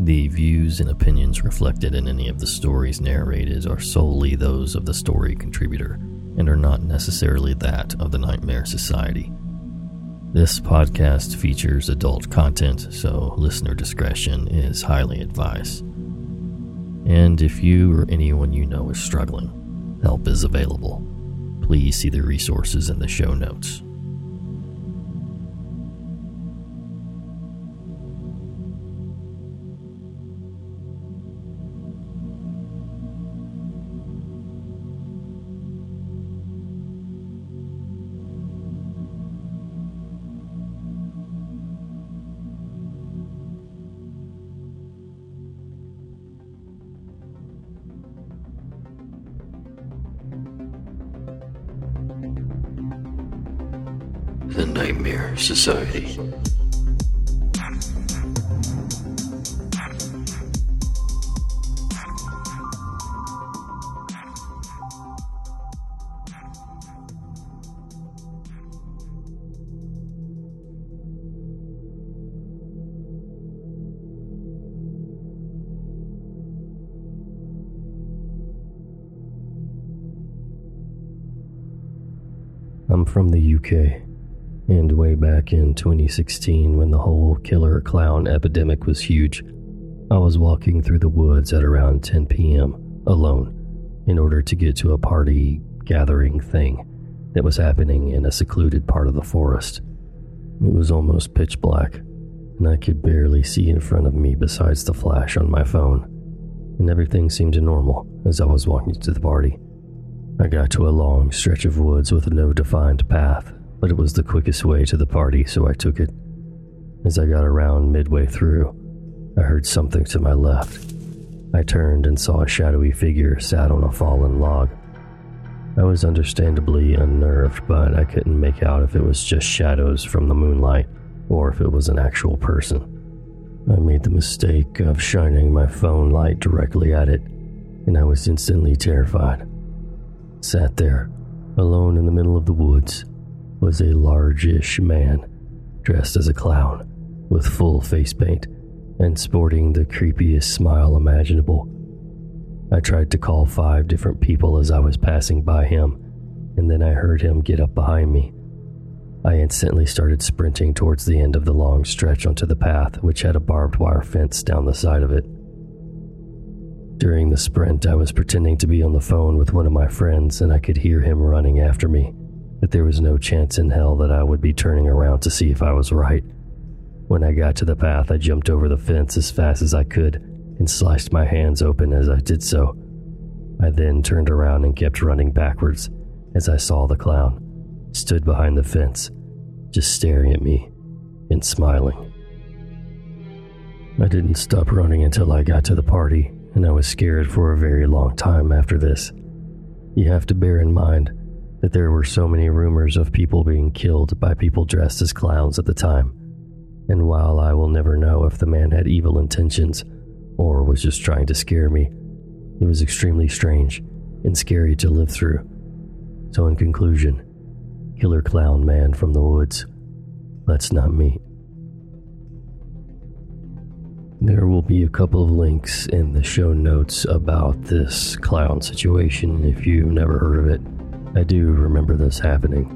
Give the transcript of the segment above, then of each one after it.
The views and opinions reflected in any of the stories narrated are solely those of the story contributor and are not necessarily that of the Nightmare Society. This podcast features adult content, so listener discretion is highly advised. And if you or anyone you know is struggling, help is available. Please see the resources in the show notes. The Nightmare Society. I'm from the UK, in 2016, when the whole killer clown epidemic was huge, I was walking through the woods at around 10 p.m. alone in order to get to a party gathering thing that was happening in a secluded part of the forest. It was almost pitch black, and I could barely see in front of me besides the flash on my phone, and everything seemed normal as I was walking to the party. I got to a long stretch of woods with no defined path, but it was the quickest way to the party, so I took it. As I got around midway through, I heard something to my left. I turned and saw a shadowy figure sat on a fallen log. I was understandably unnerved, but I couldn't make out if it was just shadows from the moonlight or if it was an actual person. I made the mistake of shining my phone light directly at it, and I was instantly terrified. Sat there, alone in the middle of the woods, was a largish man, dressed as a clown, with full face paint, and sporting the creepiest smile imaginable. I tried to call five different people as I was passing by him, and then I heard him get up behind me. I instantly started sprinting towards the end of the long stretch onto the path, which had a barbed wire fence down the side of it. During the sprint, I was pretending to be on the phone with one of my friends, and I could hear him running after me, but there was no chance in hell that I would be turning around to see if I was right. When I got to the path, I jumped over the fence as fast as I could and sliced my hands open as I did so. I then turned around and kept running backwards as I saw the clown, stood behind the fence, just staring at me and smiling. I didn't stop running until I got to the party and I was scared for a very long time after this. You have to bear in mind that there were so many rumors of people being killed by people dressed as clowns at the time, and while I will never know if the man had evil intentions or was just trying to scare me, it was extremely strange and scary to live through. So, in conclusion, Killer Clown Man from the Woods, let's not meet. There will be a couple of links in the show notes about this clown situation if you've never heard of it. I do remember this happening.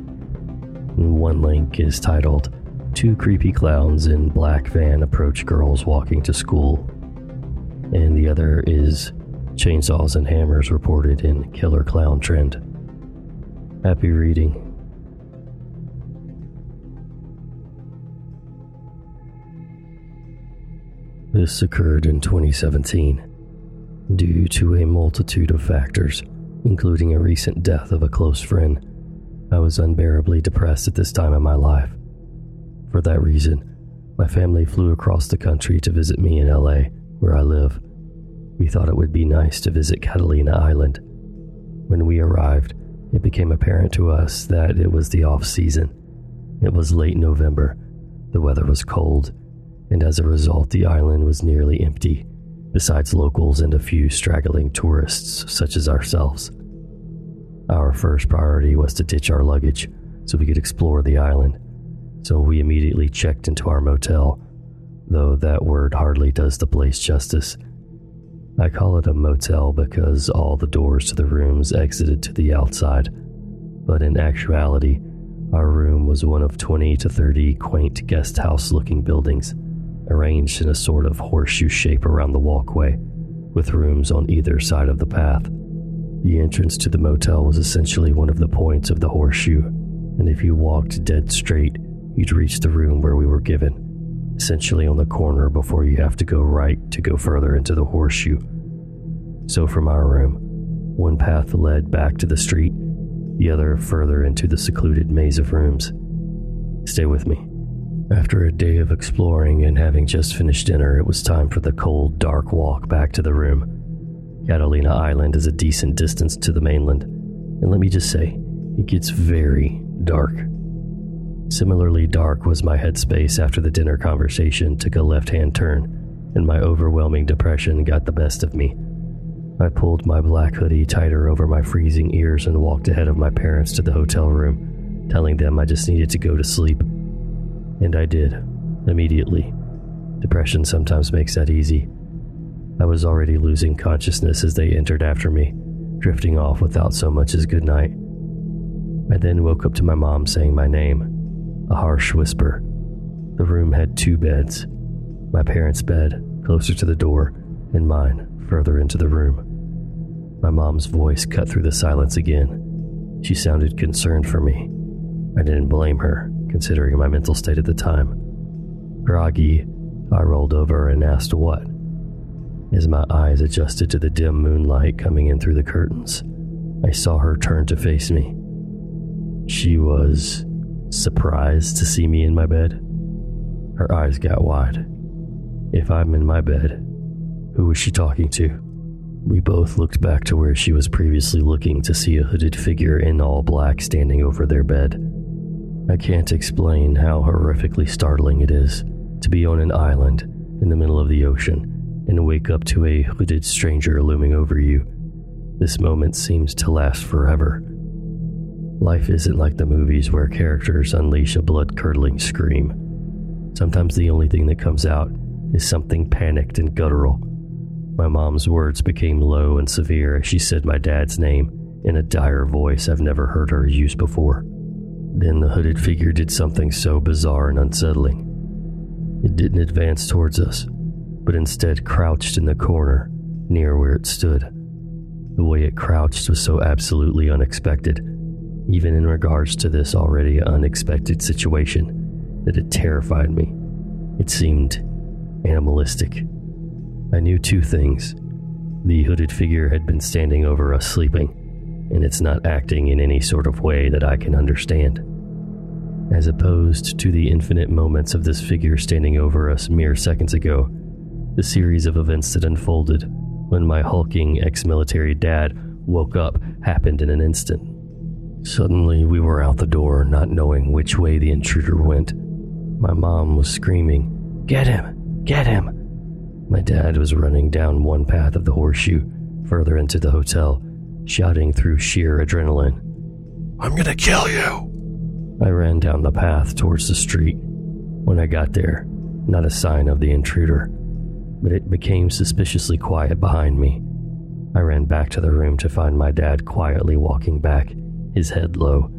One link is titled Two Creepy Clowns in Black Van Approach Girls Walking to School, and the other is Chainsaws and Hammers Reported in Killer Clown Trend. Happy reading. This occurred in 2017 due to a multitude of factors, including a recent death of a close friend. I was unbearably depressed at this time in my life. For that reason, my family flew across the country to visit me in LA, where I live. We thought it would be nice to visit Catalina Island. When we arrived, it became apparent to us that it was the off season. It was late November, the weather was cold, and as a result, the island was nearly empty, besides locals and a few straggling tourists such as ourselves. Our first priority was to ditch our luggage so we could explore the island, so we immediately checked into our motel, though that word hardly does the place justice. I call it a motel because all the doors to the rooms exited to the outside, but in actuality, our room was one of 20 to 30 quaint guest house looking buildings, arranged in a sort of horseshoe shape around the walkway, with rooms on either side of the path. The entrance to the motel was essentially one of the points of the horseshoe, and if you walked dead straight, you'd reach the room where we were given, essentially on the corner before you have to go right to go further into the horseshoe. So from our room, one path led back to the street, the other further into the secluded maze of rooms. Stay with me. After a day of exploring and having just finished dinner, it was time for the cold, dark walk back to the room. Catalina Island is a decent distance to the mainland, and let me just say, it gets very dark. Similarly dark was my headspace after the dinner conversation took a left hand turn, and my overwhelming depression got the best of me. I pulled my black hoodie tighter over my freezing ears and walked ahead of my parents to the hotel room, telling them I just needed to go to sleep. And I did, immediately. Depression sometimes makes that easy. I was already losing consciousness as they entered after me, drifting off without so much as good night. I then woke up to my mom saying my name, a harsh whisper. The room had two beds my parents' bed, closer to the door, and mine, further into the room. My mom's voice cut through the silence again. She sounded concerned for me. I didn't blame her, considering my mental state at the time. Groggy, I rolled over and asked what. As my eyes adjusted to the dim moonlight coming in through the curtains, I saw her turn to face me. She was surprised to see me in my bed. Her eyes got wide. If I'm in my bed, who was she talking to? We both looked back to where she was previously looking to see a hooded figure in all black standing over their bed. I can't explain how horrifically startling it is to be on an island in the middle of the ocean and wake up to a hooded stranger looming over you. This moment seems to last forever. Life isn't like the movies where characters unleash a blood curdling scream. Sometimes the only thing that comes out is something panicked and guttural my mom's words became low and severe as she said my dad's name in a dire voice I've never heard her use before. Then the hooded figure did something so bizarre and unsettling. It didn't advance towards us, but instead crouched in the corner near where it stood. The way it crouched was so absolutely unexpected, even in regards to this already unexpected situation, that it terrified me. It seemed animalistic I knew two things. The hooded figure had been standing over us sleeping, and it's not acting in any sort of way that I can understand. As opposed to the infinite moments of this figure standing over us mere seconds ago, the series of events that unfolded when my hulking ex military dad woke up happened in an instant. Suddenly, we were out the door, not knowing which way the intruder went. My mom was screaming, Get him! Get him! My dad was running down one path of the horseshoe, further into the hotel, shouting through sheer adrenaline. I'm gonna kill you! I ran down the path towards the street. When I got there, not a sign of the intruder, but it became suspiciously quiet behind me. I ran back to the room to find my dad quietly walking back, his head low.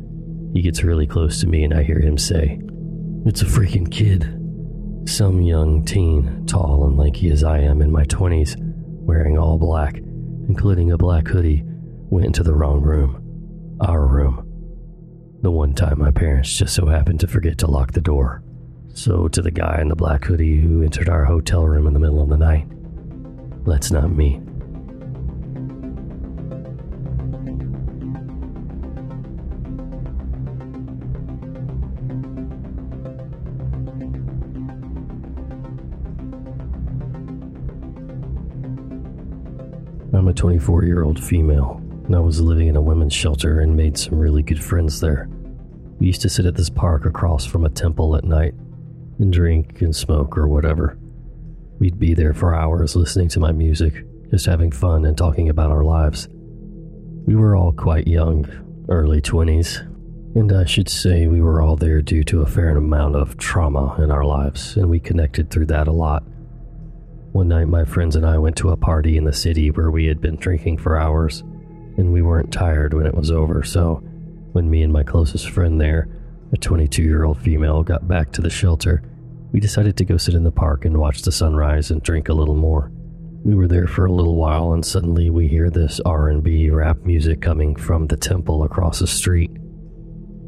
He gets really close to me and I hear him say, It's a freaking kid. Some young teen, tall and lanky as I am in my 20s, wearing all black, including a black hoodie, went into the wrong room. Our room. The one time my parents just so happened to forget to lock the door. So, to the guy in the black hoodie who entered our hotel room in the middle of the night, let's not meet. I'm a 24 year old female, I was living in a women's shelter and made some really good friends there. We used to sit at this park across from a temple at night and drink and smoke or whatever. We'd be there for hours listening to my music, just having fun and talking about our lives. We were all quite young, early 20s, And I should say, we were all there due to a fair amount of trauma in our lives, and we connected through that a lot. One night, my friends and I went to a party in the city where we had been drinking for hours, and we weren't tired when it was over, so when me and my closest friend there, a 22 year old female, got back to the shelter, we decided to go sit in the park and watch the sunrise and drink a little more. We were there for a little while and suddenly we hear this R&B rap music coming from the temple across the street.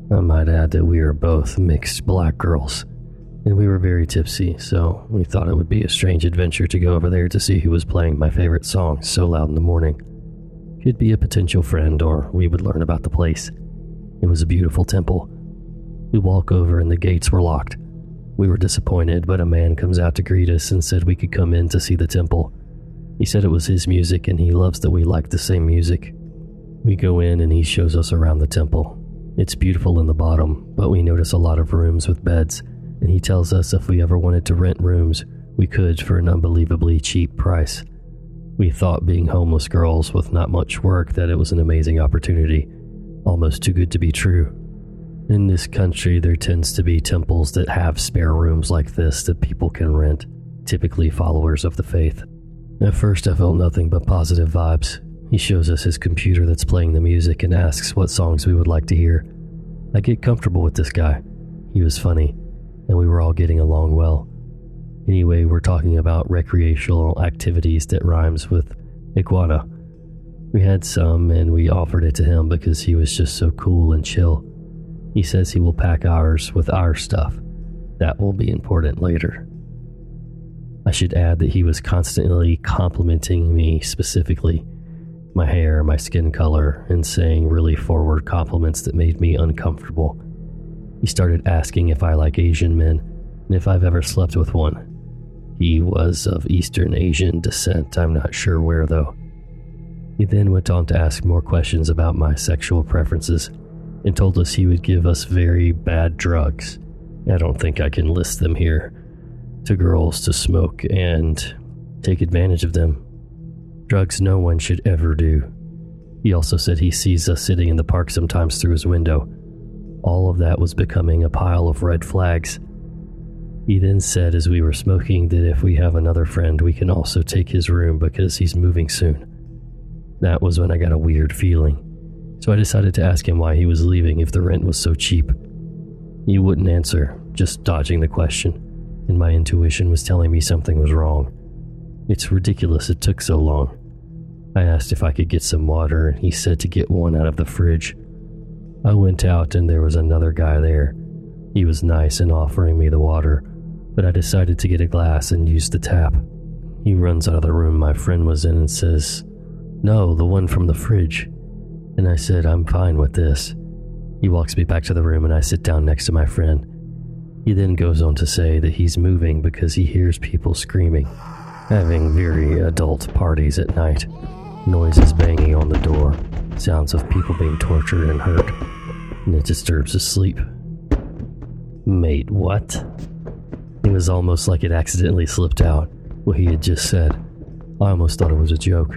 I might add that we are both mixed black girls, and we were very tipsy, so we thought it would be a strange adventure to go over there to see who was playing my favorite song so loud in the morning. Could be a potential friend, or we would learn about the place. It was a beautiful temple. We walk over and the gates were locked. We were disappointed, but a man comes out to greet us and said we could come in to see the temple. He said it was his music and he loves that we like the same music. We go in and he shows us around the temple. It's beautiful in the bottom, but we notice a lot of rooms with beds, and he tells us if we ever wanted to rent rooms, we could for an unbelievably cheap price. We thought being homeless girls with not much work that it was an amazing opportunity, almost too good to be true. In this country, there tends to be temples that have spare rooms like this that people can rent, typically followers of the faith. At first, I felt nothing but positive vibes. He shows us his computer that's playing the music and asks what songs we would like to hear. I get comfortable with this guy. He was funny, and we were all getting along well. Anyway, we're talking about recreational activities that rhymes with iguana. We had some, and we offered it to him because he was just so cool and chill. He says he will pack ours with our stuff. That will be important later. I should add that he was constantly complimenting me specifically my hair, my skin color, and saying really forward compliments that made me uncomfortable. He started asking if I like Asian men and if I've ever slept with one. He was of Eastern Asian descent, I'm not sure where though. He then went on to ask more questions about my sexual preferences and told us he would give us very bad drugs. I don't think I can list them here. To girls to smoke and take advantage of them. Drugs no one should ever do. He also said he sees us sitting in the park sometimes through his window. All of that was becoming a pile of red flags. He then said as we were smoking that if we have another friend, we can also take his room because he's moving soon. That was when I got a weird feeling so I decided to ask him why he was leaving if the rent was so cheap. He wouldn't answer, just dodging the question, and my intuition was telling me something was wrong. It's ridiculous it took so long. I asked if I could get some water, and he said to get one out of the fridge. I went out, and there was another guy there. He was nice in offering me the water, but I decided to get a glass and use the tap. He runs out of the room my friend was in and says, No, the one from the fridge and I said, I'm fine with this. He walks me back to the room and I sit down next to my friend. He then goes on to say that he's moving because he hears people screaming, having very adult parties at night, noises banging on the door, sounds of people being tortured and hurt, and it disturbs his sleep. Mate, what? It was almost like it accidentally slipped out, what he had just said. I almost thought it was a joke.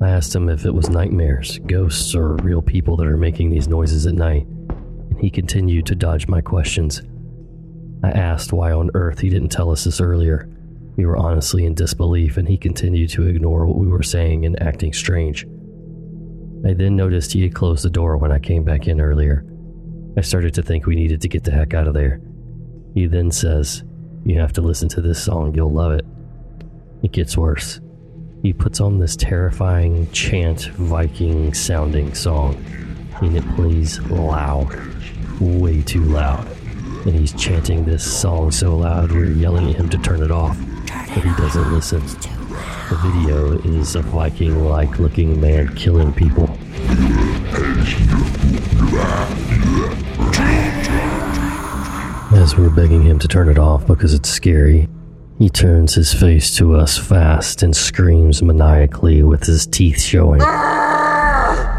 I asked him if it was nightmares, ghosts, or real people that are making these noises at night, and he continued to dodge my questions. I asked why on earth he didn't tell us this earlier. We were honestly in disbelief, and he continued to ignore what we were saying and acting strange. I then noticed he had closed the door when I came back in earlier. I started to think we needed to get the heck out of there. He then says, You have to listen to this song, you'll love it. It gets worse. He puts on this terrifying chant Viking sounding song, and it plays loud, way too loud. And he's chanting this song so loud we're yelling at him to turn it off, but he doesn't listen. The video is a Viking like looking man killing people. As we're begging him to turn it off because it's scary, he turns his face to us fast and screams maniacally with his teeth showing,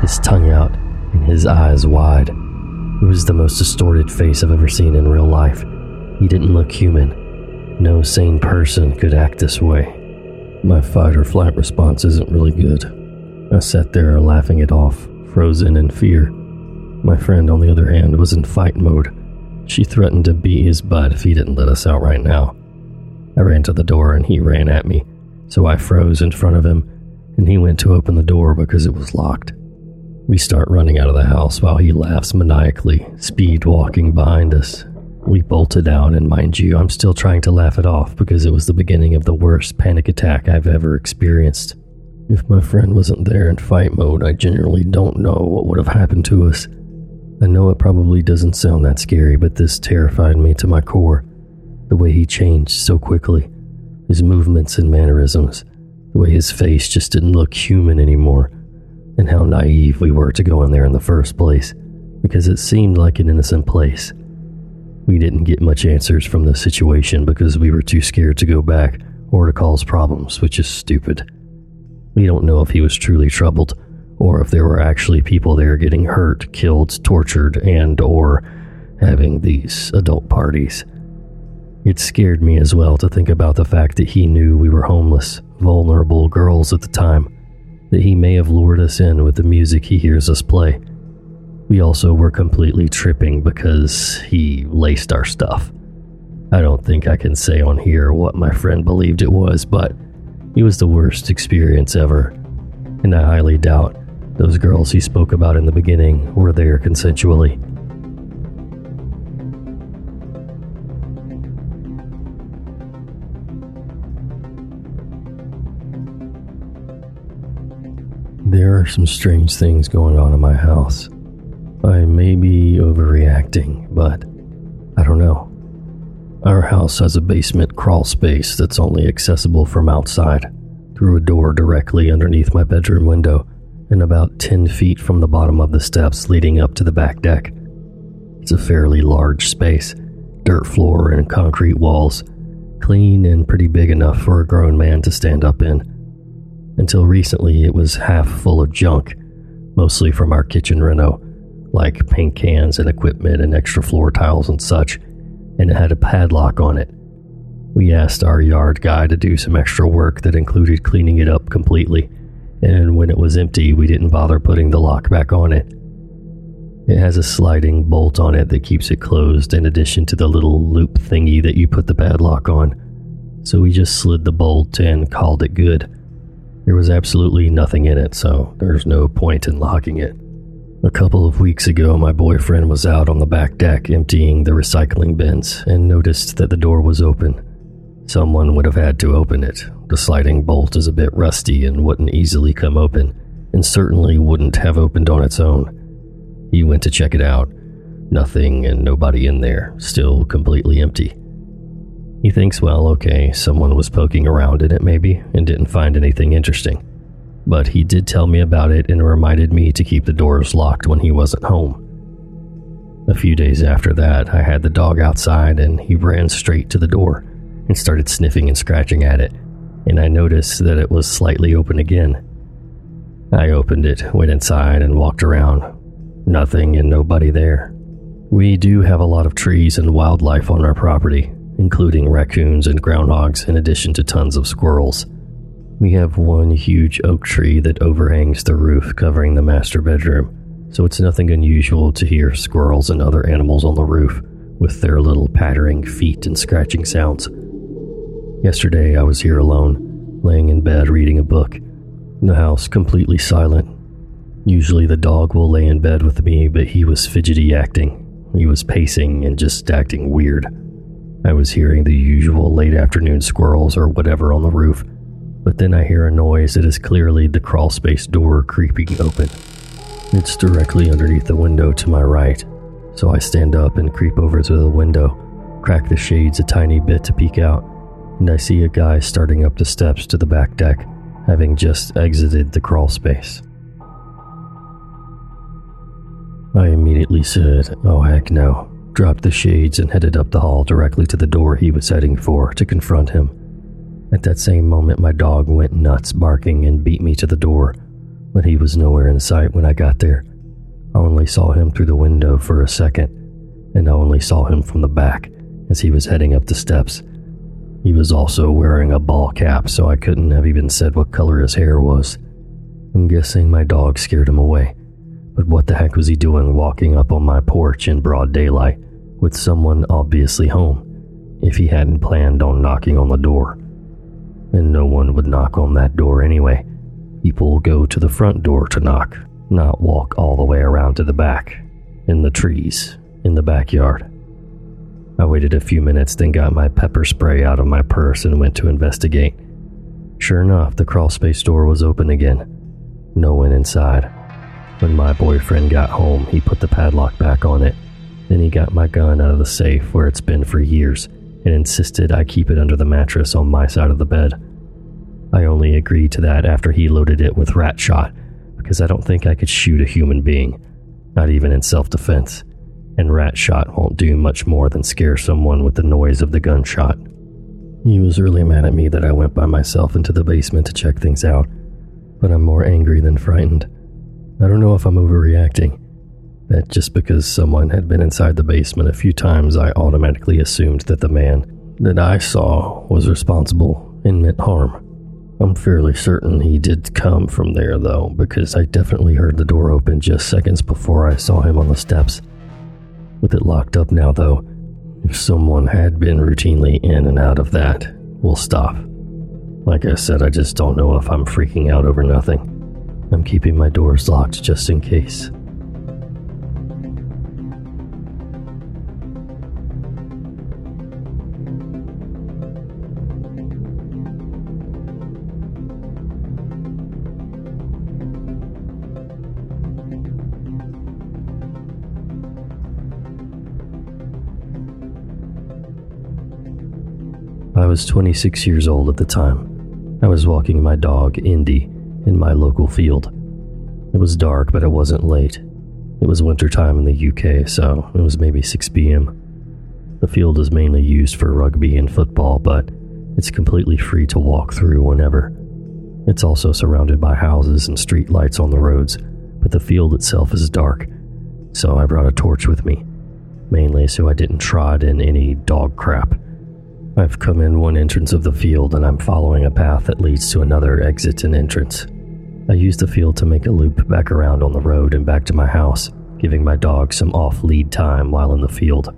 his tongue out, and his eyes wide. It was the most distorted face I've ever seen in real life. He didn't look human. No sane person could act this way. My fight or flight response isn't really good. I sat there laughing it off, frozen in fear. My friend, on the other hand, was in fight mode. She threatened to beat his butt if he didn't let us out right now. I ran to the door and he ran at me, so I froze in front of him and he went to open the door because it was locked. We start running out of the house while he laughs maniacally, speed walking behind us. We bolted out, and mind you, I'm still trying to laugh it off because it was the beginning of the worst panic attack I've ever experienced. If my friend wasn't there in fight mode, I genuinely don't know what would have happened to us. I know it probably doesn't sound that scary, but this terrified me to my core. The way he changed so quickly, his movements and mannerisms, the way his face just didn't look human anymore, and how naive we were to go in there in the first place, because it seemed like an innocent place. We didn't get much answers from the situation because we were too scared to go back or to cause problems, which is stupid. We don't know if he was truly troubled or if there were actually people there getting hurt, killed, tortured, and or having these adult parties. It scared me as well to think about the fact that he knew we were homeless, vulnerable girls at the time, that he may have lured us in with the music he hears us play. We also were completely tripping because he laced our stuff. I don't think I can say on here what my friend believed it was, but it was the worst experience ever. And I highly doubt those girls he spoke about in the beginning were there consensually. There are some strange things going on in my house. I may be overreacting, but I don't know. Our house has a basement crawl space that's only accessible from outside, through a door directly underneath my bedroom window and about 10 feet from the bottom of the steps leading up to the back deck. It's a fairly large space, dirt floor and concrete walls, clean and pretty big enough for a grown man to stand up in. Until recently, it was half full of junk, mostly from our kitchen reno, like paint cans and equipment and extra floor tiles and such, and it had a padlock on it. We asked our yard guy to do some extra work that included cleaning it up completely and when it was empty, we didn't bother putting the lock back on it. It has a sliding bolt on it that keeps it closed, in addition to the little loop thingy that you put the padlock on. So we just slid the bolt and called it good. There was absolutely nothing in it, so there's no point in locking it. A couple of weeks ago, my boyfriend was out on the back deck emptying the recycling bins and noticed that the door was open. Someone would have had to open it. The sliding bolt is a bit rusty and wouldn't easily come open, and certainly wouldn't have opened on its own. He went to check it out. Nothing and nobody in there, still completely empty. He thinks, well, okay, someone was poking around in it maybe and didn't find anything interesting. But he did tell me about it and reminded me to keep the doors locked when he wasn't home. A few days after that, I had the dog outside and he ran straight to the door and started sniffing and scratching at it, and I noticed that it was slightly open again. I opened it, went inside, and walked around. Nothing and nobody there. We do have a lot of trees and wildlife on our property, including raccoons and groundhogs, in addition to tons of squirrels. We have one huge oak tree that overhangs the roof covering the master bedroom, so it's nothing unusual to hear squirrels and other animals on the roof with their little pattering feet and scratching sounds. Yesterday, I was here alone, laying in bed reading a book. The house completely silent. Usually, the dog will lay in bed with me, but he was fidgety acting. He was pacing and just acting weird. I was hearing the usual late afternoon squirrels or whatever on the roof, but then I hear a noise that is clearly the crawlspace door creeping open. It's directly underneath the window to my right, so I stand up and creep over to the window, crack the shades a tiny bit to peek out and I see a guy starting up the steps to the back deck, having just exited the crawl space. I immediately said, Oh heck no, dropped the shades and headed up the hall directly to the door he was heading for to confront him. At that same moment, my dog went nuts barking and beat me to the door, but he was nowhere in sight when I got there. I only saw him through the window for a second, and I only saw him from the back as he was heading up the steps he was also wearing a ball cap, so I couldn't have even said what color his hair was. I'm guessing my dog scared him away, But what the heck was he doing walking up on my porch in broad daylight with someone obviously home if he hadn't planned on knocking on the door? And no one would knock on that door anyway. People go to the front door to knock, not walk all the way around to the back, in the trees, in the backyard. I waited a few minutes, then got my pepper spray out of my purse and went to investigate. Sure enough, the crawlspace door was open again. No one inside. When my boyfriend got home, he put the padlock back on it. Then he got my gun out of the safe where it's been for years and insisted I keep it under the mattress on my side of the bed. I only agreed to that after he loaded it with rat shot because I don't think I could shoot a human being, not even in self defense, and rat shot won't do much more than scare someone with the noise of the gunshot. He was really mad at me that I went by myself into the basement to check things out, but I'm more angry than frightened. I don't know if I'm overreacting. That just because someone had been inside the basement a few times, I automatically assumed that the man that I saw was responsible and meant harm. I'm fairly certain he did come from there, though, because I definitely heard the door open just seconds before I saw him on the steps. With it locked up now, though, if someone had been routinely in and out of that, we'll stop. Like I said, I just don't know if I'm freaking out over nothing. I'm keeping my doors locked just in case. Was 26 years old at the time. I was walking my dog, Indy, in my local field. It was dark, but it wasn't late. It was wintertime in the UK, so it was maybe 6 p.m. The field is mainly used for rugby and football, but it's completely free to walk through whenever. It's also surrounded by houses and street lights on the roads, but the field itself is dark, so I brought a torch with me, mainly so I didn't trod in any dog crap. I've come in one entrance of the field and I'm following a path that leads to another exit and entrance. I use the field to make a loop back around on the road and back to my house, giving my dog some off lead time while in the field.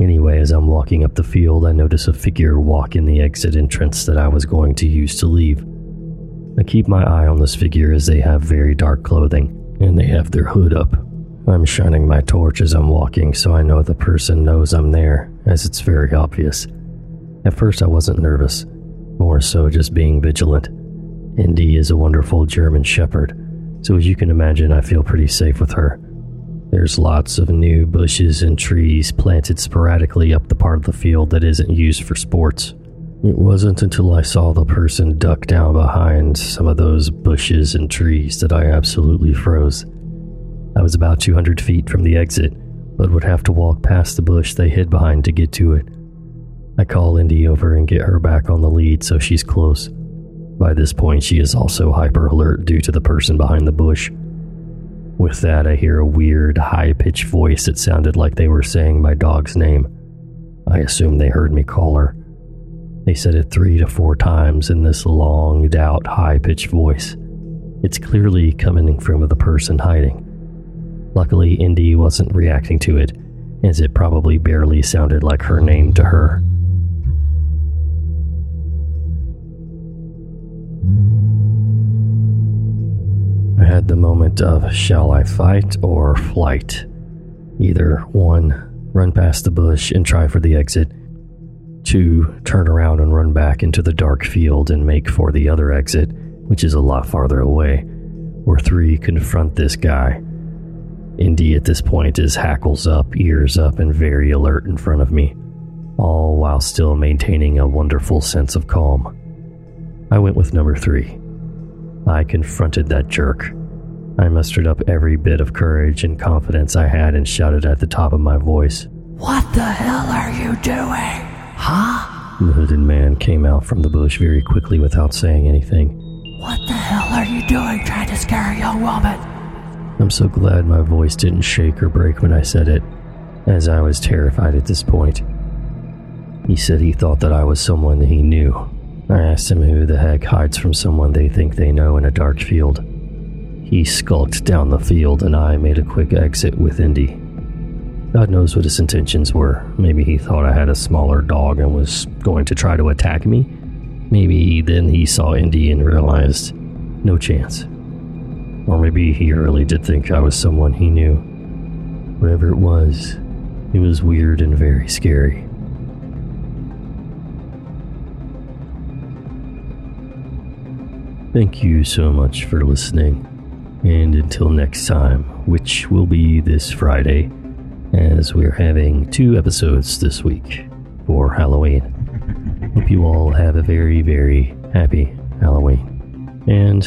Anyway, as I'm walking up the field, I notice a figure walk in the exit entrance that I was going to use to leave. I keep my eye on this figure as they have very dark clothing and they have their hood up. I'm shining my torch as I'm walking so I know the person knows I'm there, as it's very obvious. At first, I wasn't nervous, more so just being vigilant. Indy is a wonderful German Shepherd, so as you can imagine, I feel pretty safe with her. There's lots of new bushes and trees planted sporadically up the part of the field that isn't used for sports. It wasn't until I saw the person duck down behind some of those bushes and trees that I absolutely froze. I was about 200 feet from the exit, but would have to walk past the bush they hid behind to get to it. I call Indy over and get her back on the lead so she's close. By this point, she is also hyper alert due to the person behind the bush. With that, I hear a weird, high pitched voice that sounded like they were saying my dog's name. I assume they heard me call her. They said it three to four times in this longed out, high pitched voice. It's clearly coming from the person hiding. Luckily, Indy wasn't reacting to it, as it probably barely sounded like her name to her. Had the moment of shall I fight or flight? Either one, run past the bush and try for the exit. Two, turn around and run back into the dark field and make for the other exit, which is a lot farther away. Or three, confront this guy. Indy at this point is hackles up, ears up, and very alert in front of me, all while still maintaining a wonderful sense of calm. I went with number three. I confronted that jerk. I mustered up every bit of courage and confidence I had and shouted at the top of my voice. What the hell are you doing? Huh? The hooded man came out from the bush very quickly without saying anything. What the hell are you doing trying to scare a young woman? I'm so glad my voice didn't shake or break when I said it, as I was terrified at this point. He said he thought that I was someone that he knew, I asked him who the heck hides from someone they think they know in a dark field. he skulked down the field and I made a quick exit with Indy. God knows what his intentions were. Maybe he thought I had a smaller dog and was going to try to attack me. Maybe then he saw Indy and realized no chance. Or maybe he really did think I was someone he knew. Whatever it was, it was weird and very scary. Thank you so much for listening. And until next time, which will be this Friday, as we're having two episodes this week for Halloween. Hope you all have a very, very happy Halloween. And.